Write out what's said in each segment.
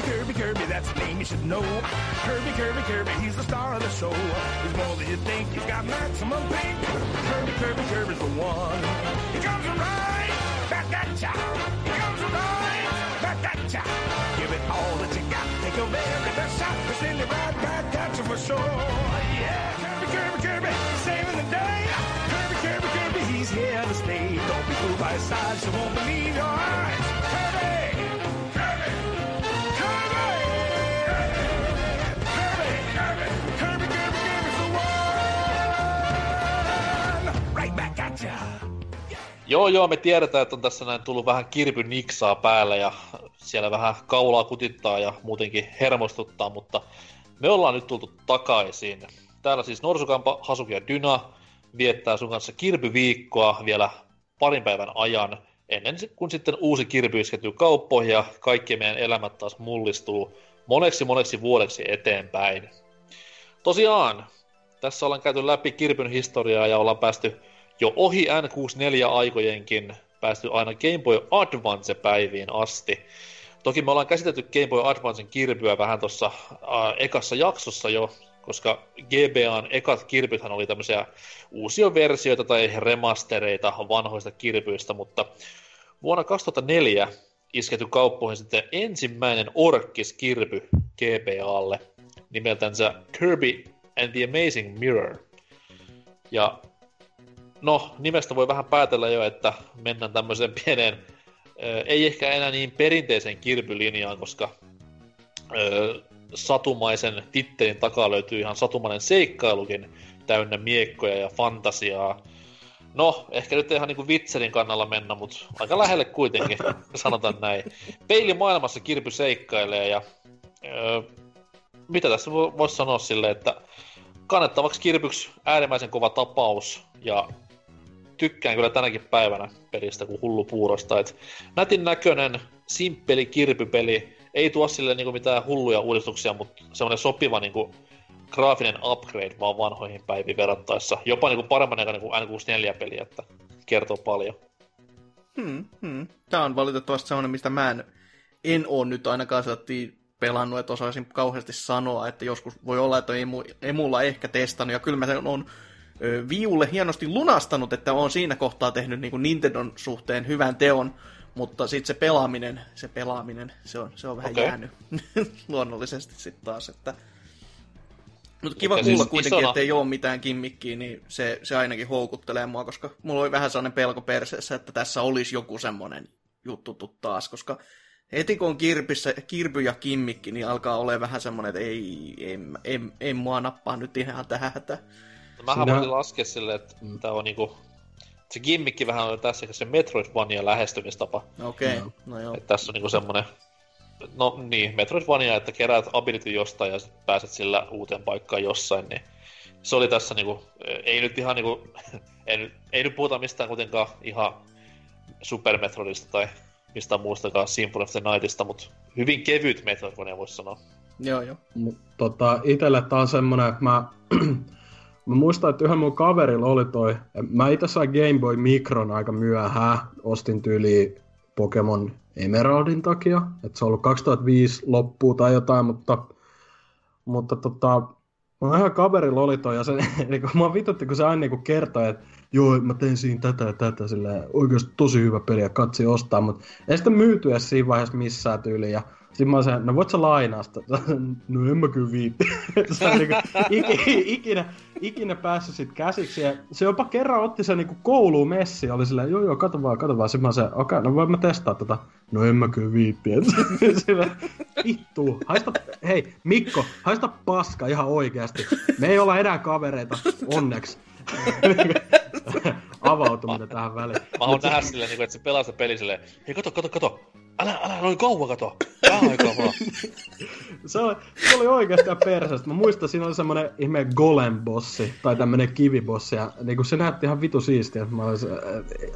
Kirby, Kirby, Kirby, that's the name you should know. Kirby, Kirby, Kirby, he's the star of the show. He's more than you think, he's got maximum pink. Kirby, Kirby, Kirby's the one. He comes around, back at ya. He comes around, back at ya. Give it all that you got, take your very best shot. But send it right back at you for sure. Yeah, Kirby, Kirby, Kirby, saving the day. Kirby, Kirby, Kirby, he's here to stay. Don't be fooled by his size, you won't believe your eyes. Joo, joo, me tiedetään, että on tässä näin tullut vähän kirpy niksaa päällä ja siellä vähän kaulaa kutittaa ja muutenkin hermostuttaa, mutta me ollaan nyt tultu takaisin. Täällä siis Norsukampa, Hasuki ja Dyna viettää sun kanssa kirpyviikkoa vielä parin päivän ajan, ennen kuin sitten uusi kirpy iskeytyy kauppoihin ja kaikki meidän elämät taas mullistuu moneksi moneksi vuodeksi eteenpäin. Tosiaan, tässä ollaan käyty läpi kirpyn historiaa ja ollaan päästy jo ohi N64-aikojenkin, päästy aina Game Boy Advance-päiviin asti. Toki me ollaan käsitelty Game Boy Advancen kirpyä vähän tuossa äh, ekassa jaksossa jo, koska GBAn ekat kirpythän oli tämmöisiä uusia versioita tai remastereita vanhoista kirpyistä, mutta vuonna 2004 isketty kauppoihin sitten ensimmäinen orkkiskirpy GBAlle nimeltänsä Kirby and the Amazing Mirror. Ja no, nimestä voi vähän päätellä jo, että mennään tämmöiseen pieneen, ei ehkä enää niin perinteiseen kirpylinjaan, koska satumaisen tittelin takaa löytyy ihan satumainen seikkailukin täynnä miekkoja ja fantasiaa. No, ehkä nyt ei ihan niinku vitserin kannalla mennä, mutta aika lähelle kuitenkin, sanotaan näin. Peili maailmassa kirpy seikkailee ja öö, mitä tässä voisi sanoa silleen, että kannettavaksi kirpyksi äärimmäisen kova tapaus ja tykkään kyllä tänäkin päivänä pelistä kuin hullu puurosta. Et nätin näköinen, simppeli kirpypeli, ei tuo sille niinku mitään hulluja uudistuksia, mutta semmoinen sopiva niinku graafinen upgrade vaan vanhoihin päiviin verrattaessa. Jopa niinku paremman kuin N64-peli, että kertoo paljon. Hmm, hmm. Tämä on valitettavasti sellainen, mistä mä en, en ole nyt ainakaan pelannut, että osaisin kauheasti sanoa, että joskus voi olla, että emu, emulla ehkä testannut, ja kyllä mä sen on Viulle hienosti lunastanut, että on siinä kohtaa tehnyt niin kuin Nintendon suhteen hyvän teon, mutta sitten se pelaaminen, se pelaaminen, se on, se on vähän okay. Jäänyt luonnollisesti sitten taas, että mutta kiva Mutta kuulla siis kuitenkin, isona- että ei ole mitään kimmikkiä, niin se, se ainakin houkuttelee mua, koska mulla oli vähän sellainen pelko perseessä, että tässä olisi joku semmoinen juttu tu- taas, koska heti kun on kirpissä, kirpy ja kimmikki, niin alkaa olla vähän semmoinen, että ei, ei, ei, ei mua nappaa nyt ihan tähän hätään. No, mähän Sinä- laskea silleen, että mm. tää on niinku... Se gimmikki vähän on tässä se Metroidvania lähestymistapa. Okei, okay, no joo. Että tässä on niinku semmonen... No niin, Metroidvania, että keräät ability jostain ja sit pääset sillä uuteen paikkaan jossain, niin se oli tässä niinku, ei nyt ihan niinku, ei, nyt- ei nyt puhuta mistään kuitenkaan ihan Super Metroidista tai mistään muustakaan Symphony of the Nightista, mutta hyvin kevyt Metroidvania voisi sanoa. Joo, joo. Mut tota, itelle tää on semmonen, että mä, mä muistan, että yhden mun kaverilla oli toi, mä itse sain Game Boy Micron aika myöhään, ostin tyyli Pokemon Emeraldin takia, että se on ollut 2005 loppuun tai jotain, mutta, mutta tota, Mä ihan kaverilla oli toi, ja se, niin kun mua vitutti, kun se aina niin kertoi, että joo, mä tein siinä tätä ja tätä, sillä oikeasti tosi hyvä peli ja katsi ostaa, mutta ei sitä myyty edes siinä vaiheessa missään tyyliin, ja sitten mä sanoin, no voit sä lainaa sitä? No en mä kyllä viitti. se on niinku, ikinä, ikinä, ikinä päässyt sit käsiksi. Ja se jopa kerran otti sen niinku kouluun messi oli silleen, joo joo, kato vaan, kato vaan. Sitten mä sanoin, okei, okay, no voin mä testaa tota. No en mä kyllä viitti. Sille, vittu, haista, hei Mikko, haista paska ihan oikeasti. Me ei olla enää kavereita, onneksi. Avautuminen tähän väliin. Mä haluan nähdä silleen, niinku, että se pelaa sitä peli silleen, hei kato, kato, kato, älä, älä noin kauan kato, vähän aikaa vaan. se, oli, se oli oikeastaan perseestä. Mä muistan, siinä oli semmonen ihme golem-bossi, tai tämmönen kivibossi, ja niinku se näytti ihan vitu siistiä. Mä, olisin, äh,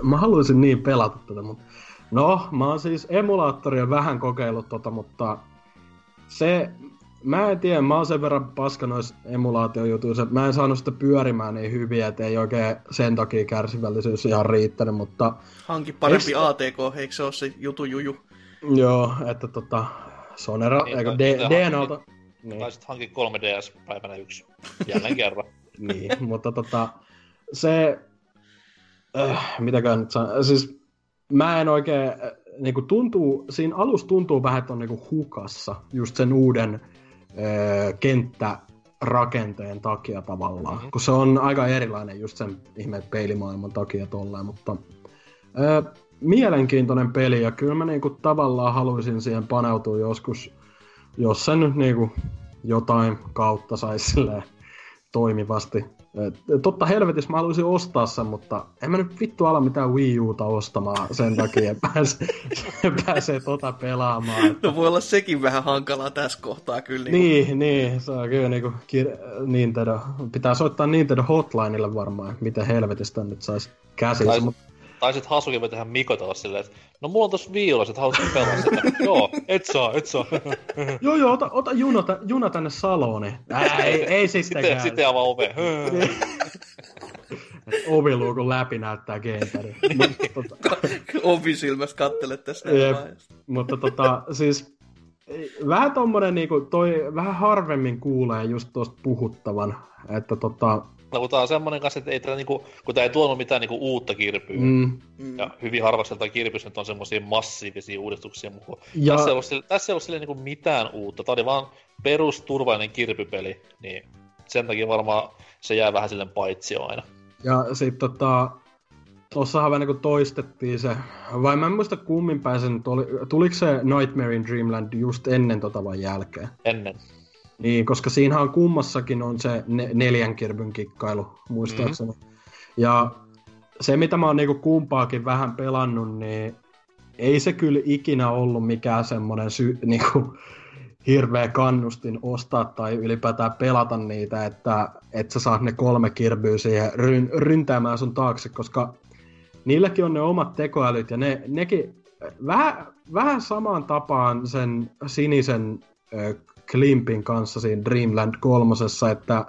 mä haluaisin niin pelata tätä, mutta... No, mä oon siis emulaattoria vähän kokeillut tota, mutta se, mä en tiedä, mä oon sen verran paska noissa emulaatiojutuissa, mä en saanut sitä pyörimään niin hyvin, että ei oikein sen takia kärsivällisyys ihan riittänyt, mutta Hanki parempi Eikö- ATK, eikö se ole se jutu juju? Joo, että tota, Sonera, Niin, eikö tai D- sitten DNAlta. Niin. Tai sitten hankin 3DS päivänä yksi. Jälleen kerran. niin, mutta tota, se, äh, mitäkään nyt saa, siis mä en oikein, äh, niinku tuntuu, siinä alussa tuntuu vähän, että on niinku hukassa just sen uuden äh, kenttärakenteen takia tavallaan, mm-hmm. kun se on aika erilainen just sen ihme peilimaailman takia tolleen, mutta äh, mielenkiintoinen peli ja kyllä mä niinku tavallaan haluaisin siihen paneutua joskus, jos se nyt niinku jotain kautta saisi silleen toimivasti. Totta helvetissä mä haluaisin ostaa sen, mutta en mä nyt vittu ala mitään Wii Uta ostamaan sen takia, että pääsee, pääsee tota pelaamaan. No voi olla sekin vähän hankalaa tässä kohtaa kyllä. Niin, niin, se on kyllä niinku kir- Nintendo. Pitää soittaa Nintendo Hotlinelle varmaan, että miten helvetistä nyt saisi käsissä. Tai, Mut, tai sit Hasukin voi tehdä mikotella silleen, että no mulla on tossa viiulla, että haluaisin pelaa sitä. Joo, et saa, et saa. joo, joo, ota, ota juna, tä- juna tänne Salooni. Ää, ei, ei sittenkään. Sitten, sitten avaa ove. Oviluukun läpi näyttää gamepadi. Mut, tota, Ovisilmässä kattelet tässä Jep. Mutta tota, siis vähän tommonen niinku, toi vähän harvemmin kuulee just tosta puhuttavan, että tota, No kun tää on semmonen kanssa, että ei tää niinku, kun tää ei tuonut mitään niinku uutta kirpyä. mm, Mm. Ja hyvin harvakselta kirpys nyt on semmosia massiivisia uudistuksia mukaan. ja, Tässä ei ollut, sille, tässä ei ollut sille niinku mitään uutta. Tää oli vaan perusturvallinen kirpypeli, niin sen takia varmaan se jää vähän silleen paitsi aina. ja sit tota, tossahan vähän niinku toistettiin se, vai mä en muista kummin päin se nyt oli, tuliko se Nightmare in Dreamland just ennen tota vai jälkeen? Ennen. Niin, koska siinähän kummassakin on se ne- neljän kirpyn kikkailu, muistaakseni. Mm-hmm. Ja se, mitä mä oon niinku kumpaakin vähän pelannut, niin ei se kyllä ikinä ollut mikään semmoinen sy- niinku, hirveä kannustin ostaa tai ylipäätään pelata niitä, että, että sä saat ne kolme kirbyä siihen ryn- ryntäämään sun taakse, koska niilläkin on ne omat tekoälyt ja ne, nekin vähän, vähän samaan tapaan sen sinisen ö, Klimpin kanssa siinä Dreamland kolmosessa, että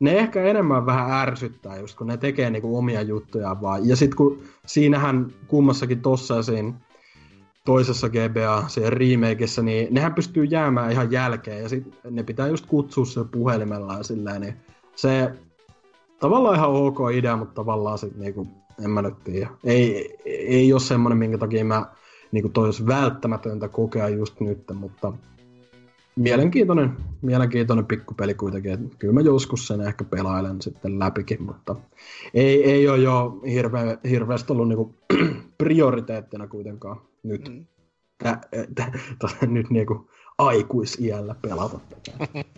ne ehkä enemmän vähän ärsyttää just, kun ne tekee niinku omia juttuja vaan. Ja sitten kun siinähän kummassakin tossa siinä toisessa GBA, siinä remakeissa, niin nehän pystyy jäämään ihan jälkeen ja sit ne pitää just kutsua se puhelimella ja silleen, niin se tavallaan ihan ok idea, mutta tavallaan sit niinku, en mä nyt tiedä. Ei, ei ole semmonen, minkä takia mä niinku toi olisi välttämätöntä kokea just nyt, mutta mielenkiintoinen, mielenkiintoinen pikkupeli kuitenkin. Et kyllä mä joskus sen ehkä pelailen sitten läpikin, mutta ei, ei ole jo hirveä, hirveästi ollut niinku prioriteettina kuitenkaan nyt. Mm. Tä, tä, tä, nyt niinku aikuisiällä pelata tätä.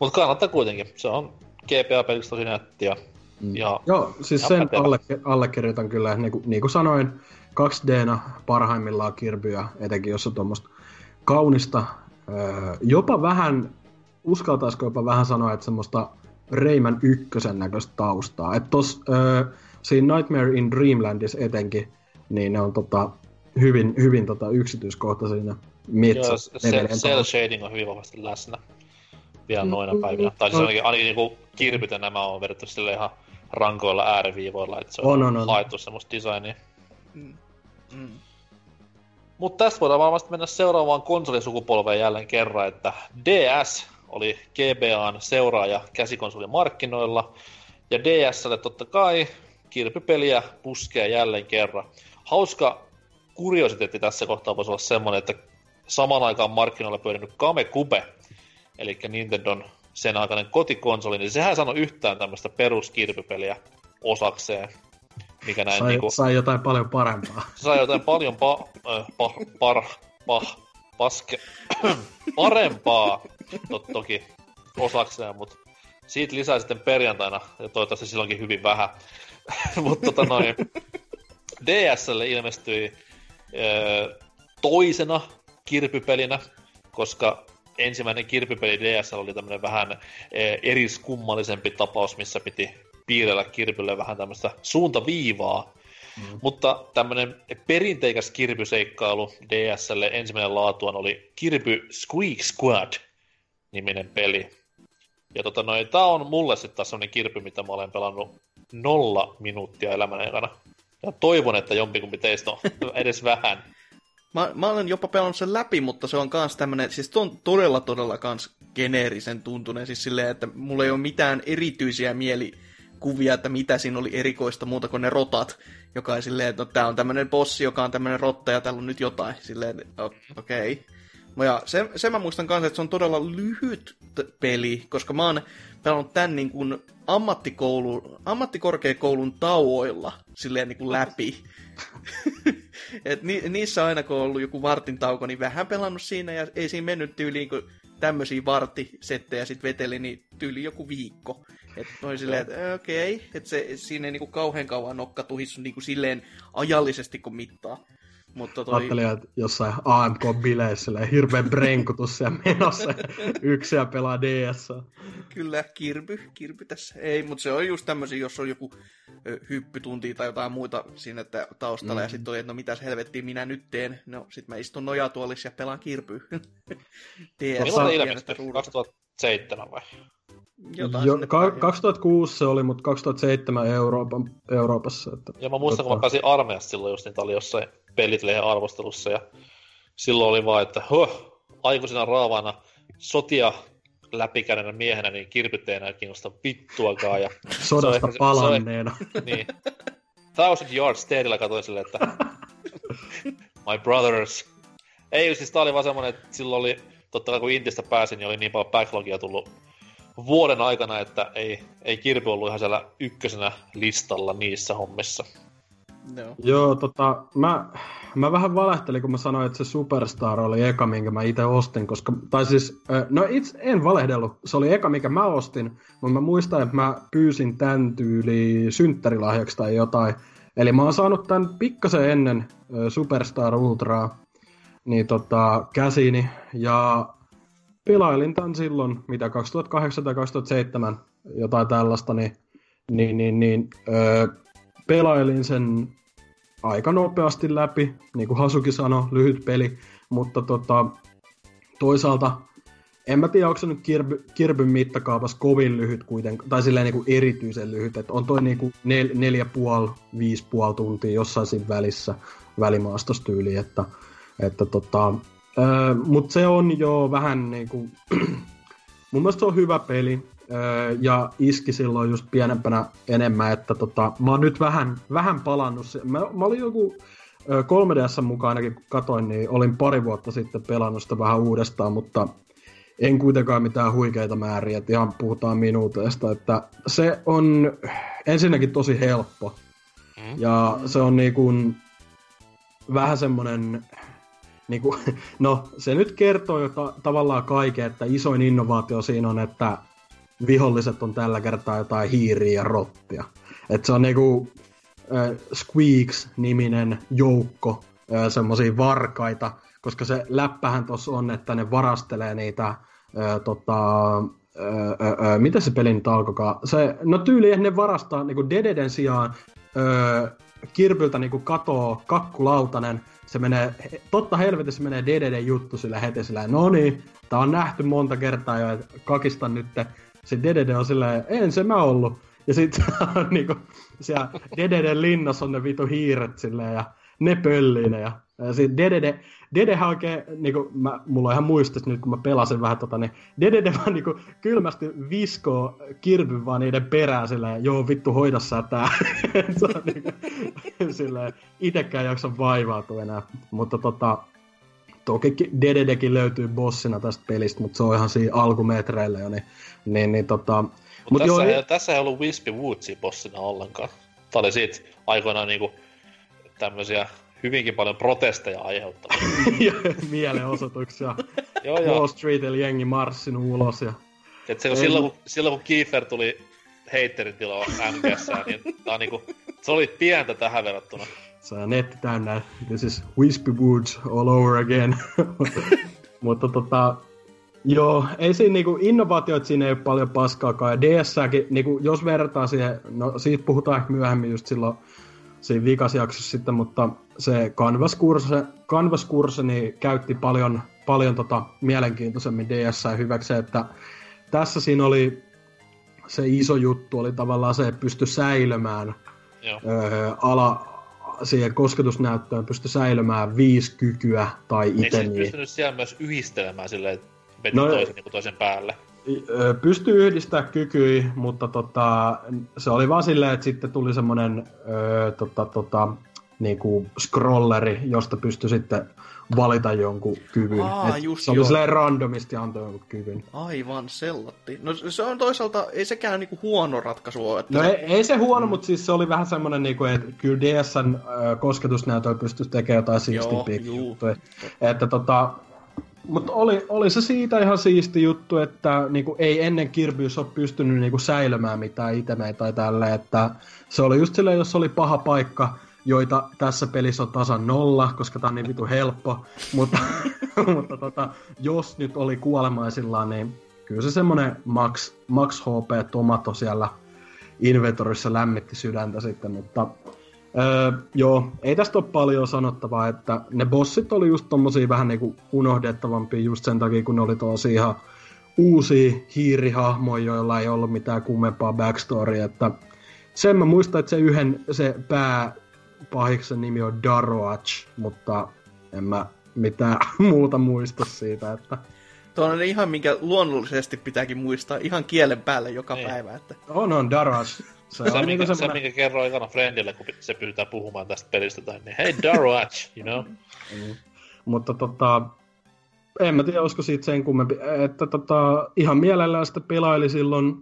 Mutta kannattaa kuitenkin. Se on GPA-peliksi tosi nätti ja, Mm. ja Joo, siis Ja sen pätevä. alle, allekirjoitan kyllä, niin kuin, niin kuin sanoin, 2Dna parhaimmillaan kirbyä, etenkin jos on tuommoista kaunista, öö, jopa vähän, uskaltaisiko jopa vähän sanoa, että semmoista Rayman ykkösen näköistä taustaa. Että tos, öö, siinä Nightmare in Dreamlandissa etenkin, niin ne on tota, hyvin, hyvin tota, joo, metsät. se, cell taas. shading on hyvin vahvasti läsnä vielä Mm, noina mm, päivinä. mm. Tai siis No. ainakin, ainakin niinku kirpyt ja nämä on vedetty sille ihan rankoilla ääriviivoilla, että se on, On, on, on. haettu semmoista designia. Mm. Mm. Mutta tästä voidaan varmasti mennä seuraavaan konsolisukupolveen jälleen kerran, että DS oli GBAn seuraaja käsikonsolin markkinoilla, ja DSlle totta kai kirpypeliä puskee jälleen kerran. Hauska kuriositeetti tässä kohtaa voisi olla semmoinen, että samaan aikaan markkinoilla pyörinyt Kamekube, eli Nintendon sen aikainen kotikonsoli, niin sehän saanut yhtään tämmöistä peruskirpypeliä osakseen, mikä näin Sai, niinku sai jotain paljon parempaa. sai jotain paljon pa, äh, pa, par, pa, paske, parempaa to, toki osakseen, mutta siitä lisää sitten perjantaina, ja toivottavasti silloinkin hyvin vähän. mutta tota noin, DSlle ilmestyi äh, toisena kirpypelinä, koska ensimmäinen kirpypeli DSL oli tämmöinen vähän äh, eriskummallisempi tapaus, missä piti piirrellä kirpylle vähän tämmöistä suuntaviivaa, Mm. Mutta tämmönen perinteikäs kirpyseikkailu DSlle ensimmäinen laatuaan oli Kirpy Squeak Squad niminen peli. Ja tota noin, tää on mulle sitten taas semmonen kirpy, mitä mä olen pelannut nolla minuuttia elämän aikana. Ja toivon, että jompikumpi teistä on edes vähän. Mä, mä olen jopa pelannut sen läpi, mutta se on kans tämmönen, siis on todella todella kans geneerisen tuntunen, siis silleen, että mulla ei ole mitään erityisiä mielikuvia, että mitä siinä oli erikoista muuta kuin ne rotat, joka on silleen, että no, tää on tämmönen bossi, joka on tämmönen rotta ja täällä on nyt jotain, silleen, okei. Okay. Ja se, se mä muistan kanssa, että se on todella lyhyt peli, koska mä oon pelannut tän niin kuin ammattikoulu, ammattikorkeakoulun tauoilla silleen niin kuin läpi. Et ni, niissä aina kun on ollut joku vartin tauko, niin vähän pelannut siinä ja ei siinä mennyt tyyliin, kun tämmöisiä vartisettejä sitten veteli, niin tyyli joku viikko. Että noin silleen, että okei, okay. että se, siinä ei niinku kauhean kauan nokka tuhissu niinku silleen ajallisesti kun mittaa. Mutta toi... Ajattelin, että jossain AMK-bileissä hirveän brenkutus ja menossa yksi ja pelaa DS. Kyllä, kirpy, kirpy tässä. Ei, mutta se on just tämmöisiä, jos on joku hyppytunti tai jotain muuta siinä taustalla, mm. ja sitten oli, että no mitäs helvettiä minä nyt teen. No, sit mä istun nojatuolissa ja pelaan kirpyä. DS. Milloin ilmestyi? 2007 vai? Jotain jo, ka- 2006 se oli, mutta 2007 Euroopan, Euroopassa. Että, ja mä muistan, tota... kun mä pääsin armeijasta silloin just, niin oli jossain pelitlehen arvostelussa, ja silloin oli vaan, että huh, aikuisena raavaana sotia läpikäyneenä miehenä, niin kirpyt ei kiinnosta vittuakaan. Ja Sodasta se palanneena. Se, niin. Thousand Yard Stateilla katsoin silleen, että my brothers. Ei, siis tää oli vaan semmonen, että silloin oli, totta kai kun Intistä pääsin, niin oli niin paljon backlogia tullut vuoden aikana, että ei, ei Kirby ollut ihan siellä ykkösenä listalla niissä hommissa. No. Joo, tota, mä, mä vähän valehtelin, kun mä sanoin, että se Superstar oli eka, minkä mä itse ostin, koska, tai siis, no itse en valehdellut, se oli eka, mikä mä ostin, mutta mä muistan, että mä pyysin tän tyyli synttärilahjaksi tai jotain, eli mä oon saanut tän pikkasen ennen Superstar Ultraa, niin tota, käsini, ja pelailin tän silloin, mitä 2008 tai 2007, jotain tällaista, niin, niin, niin, niin öö, pelailin sen aika nopeasti läpi, niin kuin Hasuki sanoi, lyhyt peli, mutta tota, toisaalta en mä tiedä, onko se nyt Kirby, Kirbyn mittakaavassa kovin lyhyt kuitenkaan, tai silleen niin kuin erityisen lyhyt, että on toi niin kuin nel, neljä puoli, viisi puoli tuntia jossain siinä välissä välimaastostyyli, että, että tota, öö, mutta se on jo vähän niin kuin, mun mielestä se on hyvä peli, ja iski silloin just pienempänä enemmän, että tota, mä oon nyt vähän, vähän palannut. Mä, mä olin joku 3DS mukaan ainakin kun katoin, niin olin pari vuotta sitten pelannut sitä vähän uudestaan, mutta en kuitenkaan mitään huikeita määriä, että ihan puhutaan minuuteista, että se on ensinnäkin tosi helppo. Mm. Ja se on niin kuin vähän semmonen, niin kuin, no se nyt kertoo jo ta- tavallaan kaiken, että isoin innovaatio siinä on, että viholliset on tällä kertaa jotain hiiriä ja rottia. Et se on niinku äh, Squeaks-niminen joukko äh, semmoisia varkaita, koska se läppähän tuossa on, että ne varastelee niitä äh, tota, öö, öö, mitä se peli nyt alkoikaan? Se, no tyyli, ne varastaa niinku Dededen sijaan öö, kirpyltä niinku katoo kakkulautanen, se menee, totta helvetissä menee Dededen juttu sillä heti sillä, no niin, tää on nähty monta kertaa jo, että kakistan nyt se Dedede on silleen, en se mä ollut. Ja sitten on niinku, siellä Dededen linnassa on ne vitu hiiret silleen, ja ne pöllii ne. Ja, ja sit Dedede, Dedehän oikein, niinku, mä, mulla on ihan muistus nyt, kun mä pelasin vähän tota, niin Dedede vaan niinku kylmästi viskoo kirpyn vaan niiden perään silleen, joo vittu hoida sä tää. se on niinku, silleen, itekään jaksa vaivautua enää. Mutta tota, Toki Dededekin löytyy bossina tästä pelistä, mutta se on ihan siinä alkumetreillä jo, niin, niin, niin tota... Mut, mut tässä, joo, ei, tässä ei ollut Wispy Woodsi bossina ollenkaan. Tämä oli siitä aikoinaan niinku tämmöisiä hyvinkin paljon protesteja aiheuttavia. Mielenosoituksia. joo, joo. Wall Streetillä jengi marssin ulos ja... Et se, kun silloin, kun, silloin kun Kiefer tuli heitterin tiloa MGS, niin tää on niinku, se oli pientä tähän verrattuna. Se on netti täynnä, this is Wispy Woods all over again. Mutta tota, joo, ei siinä niinku innovaatioita siinä ei ole paljon paskaakaan. Ja ds niinku, jos verrataan siihen, no siitä puhutaan ehkä myöhemmin just silloin siinä vikasjaksossa sitten, mutta se Canvas-kurssi, Canvas-kurssi niin käytti paljon, paljon tota mielenkiintoisemmin DS hyväksi, että tässä siinä oli se iso juttu oli tavallaan se, että pystyi säilymään Joo. Öö, ala, siihen kosketusnäyttöön pystyi säilymään viisi kykyä tai Eikö se itemiä. pystynyt siellä myös yhdistelemään silleen, että No- toisen, niin toisen päälle? Pystyy yhdistää kykyi, mutta tota, se oli vaan silleen, että sitten tuli semmoinen ö, tota, tota, niinku scrolleri, josta pystyi sitten valita jonkun kyvyn. Aa, Et just se oli silleen randomisti antoi jonkun kyvyn. Aivan sellatti. No se on toisaalta, ei sekään niinku huono ratkaisu ole. Että No se, ei, ei se huono, mutta siis se oli vähän semmoinen, niinku, että kyllä DSn ö, kosketusnäytöllä pystyisi tekemään jotain siistimpiä juttuja. Että tota, mutta oli, oli se siitä ihan siisti juttu, että niinku, ei ennen Kirbyys ole pystynyt niinku, säilymään mitään itemeitä tai tälle, että se oli just silleen, jos oli paha paikka, joita tässä pelissä on tasan nolla, koska tää on niin vitu helppo, mutta, mutta tota, jos nyt oli kuolemaisillaan, niin kyllä se semmonen max, max HP tomato siellä inventorissa lämmitti sydäntä sitten, mutta Öö, joo, ei tästä ole paljon sanottavaa, että ne bossit oli just tommosia vähän niinku unohdettavampia just sen takia, kun ne oli tosi ihan uusia hiirihahmoja, joilla ei ollut mitään kummempaa backstorya, että sen mä muistan, että se yhden, se pääpahiksen nimi on Daroach, mutta en mä mitään muuta muista siitä, että tuo on ihan minkä luonnollisesti pitääkin muistaa ihan kielen päälle joka Niin. päivä. Että... on on Daroach. Se Se, on minkä, niinku se, semmonen... minkä kerroin ekana friendille, kun se pyytää puhumaan tästä pelistä, tai niin, hei Daroach, you know? Mutta tota, en mä tiedä, olisiko siitä sen kummempi. Että tota, ihan mielellään sitä pelaili silloin,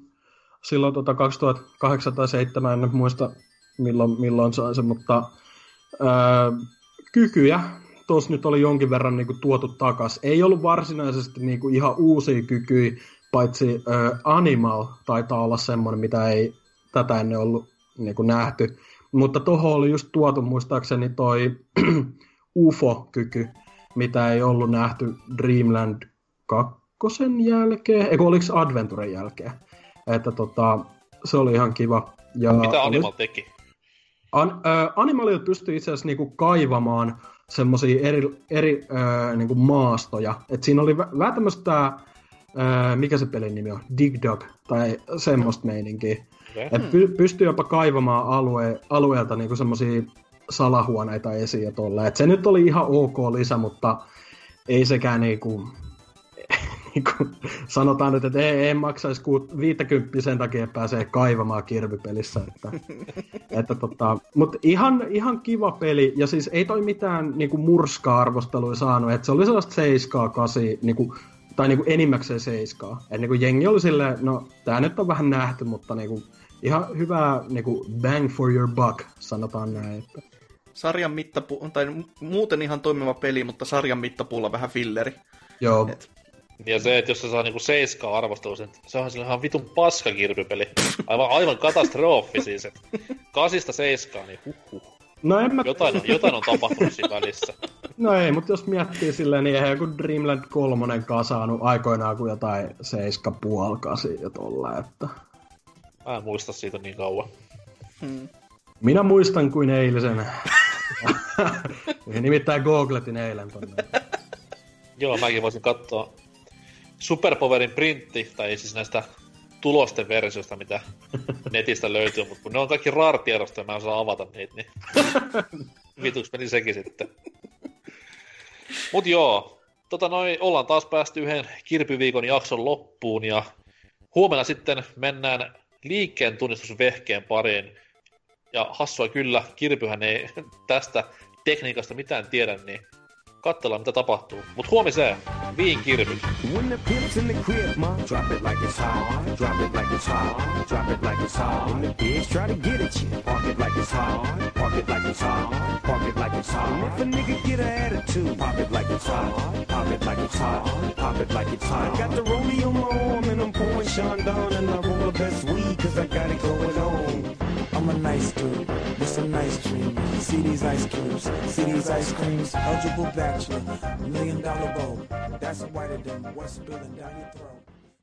silloin tota 2008 tai 2007, en muista milloin, milloin sain se, mutta ää, kykyjä tuossa nyt oli jonkin verran niinku tuotu takas. Ei ollut varsinaisesti niinku ihan uusia kykyjä, paitsi ää, Animal taitaa olla semmoinen, mitä ei tätä ennen ollut niinku nähty. Mutta tuohon oli just tuotu muistaakseni toi UFO-kyky, mitä ei ollut nähty Dreamland 2 jälkeen, eikö oliko se Adventuren jälkeen. Että tota, se oli ihan kiva. Ja Mitä oli- Animal teki? An, ö, Animalilta pystyy itse asiassa niinku kaivamaan semmoisia eri, eri ö, niinku maastoja. Et siinä oli vä- vähän tämmöistä, ö, mikä se pelin nimi on, Dig Dug, tai semmoista meininkiä. Okay. Et py, pystyy jopa kaivamaan alue, alueelta niinku semmoisia salahuoneita esiin ja tolle. Et se nyt oli ihan ok lisä, mutta ei sekään niinku sanotaan nyt, että ei, ei maksaisi 50 sen takia, että pääsee kaivamaan kirvipelissä. Että, että tota, mutta ihan, ihan kiva peli, ja siis ei toi mitään niinku murska-arvostelua saanut, että se oli sellaista 7 8 niinku, tai niinku enimmäkseen 7. Että niinku jengi oli silleen, no tää nyt on vähän nähty, mutta niinku, ihan hyvää niinku bang for your buck, sanotaan näin. Että. Sarjan mittapu... tai mu- muuten ihan toimiva peli, mutta sarjan mittapuulla vähän filleri. Joo, Et, Ja se, että jos se saa niinku seiskaa arvostelua, se sillä ihan vitun paska kirpypeli. Aivan, aivan katastrofi siis. Et kasista seiskaa, niin huh, huh. no en mä, Jotain, on- jotain on tapahtunut siinä välissä. no ei, mutta jos miettii silleen, niin eihän joku Dreamland 3 kasaanut aikoinaan kuin jotain 7,5 8 ja tolla, että... Mä en muista siitä niin kauan. hmm. Minä muistan kuin eilisen. Nimittäin googletin eilen tonne. Joo, mäkin voisin katsoa Superpowerin printti, tai siis näistä tulosten versiosta, mitä netistä löytyy, mutta kun ne on kaikki RAR-tiedostoja, mä en osaa avata niitä, niin vituks meni sekin sitten. Mut joo, tota noin, ollaan taas päästy yhden kirpyviikon jakson loppuun, ja huomenna sitten mennään liikkeen tunnistusvehkeen pariin, ja hassua kyllä, Kirpyhän ei tästä tekniikasta mitään tiedä, niin katsellaan mitä tapahtuu. Mut huomiseen, Viin Kirpy. When the pimp's in the crib, ma, drop it like it's hot. Drop it like it's hot. Drop it like it's hot. The try to get at you, park it like it's hot. Park it like it's hot. Park it like it's hot. If a nigga get attitude, pop it like it's hot. Pop it like it's hot. Pop it like it's hot. I got the on my arm and I'm pouring and I roll the best weed cause I got it going on. I'm a nice dude with some nice dreams. See these ice cubes, see these ice creams. Eligible bachelor, million dollar bow. That's whiter than what's spilling down your throat.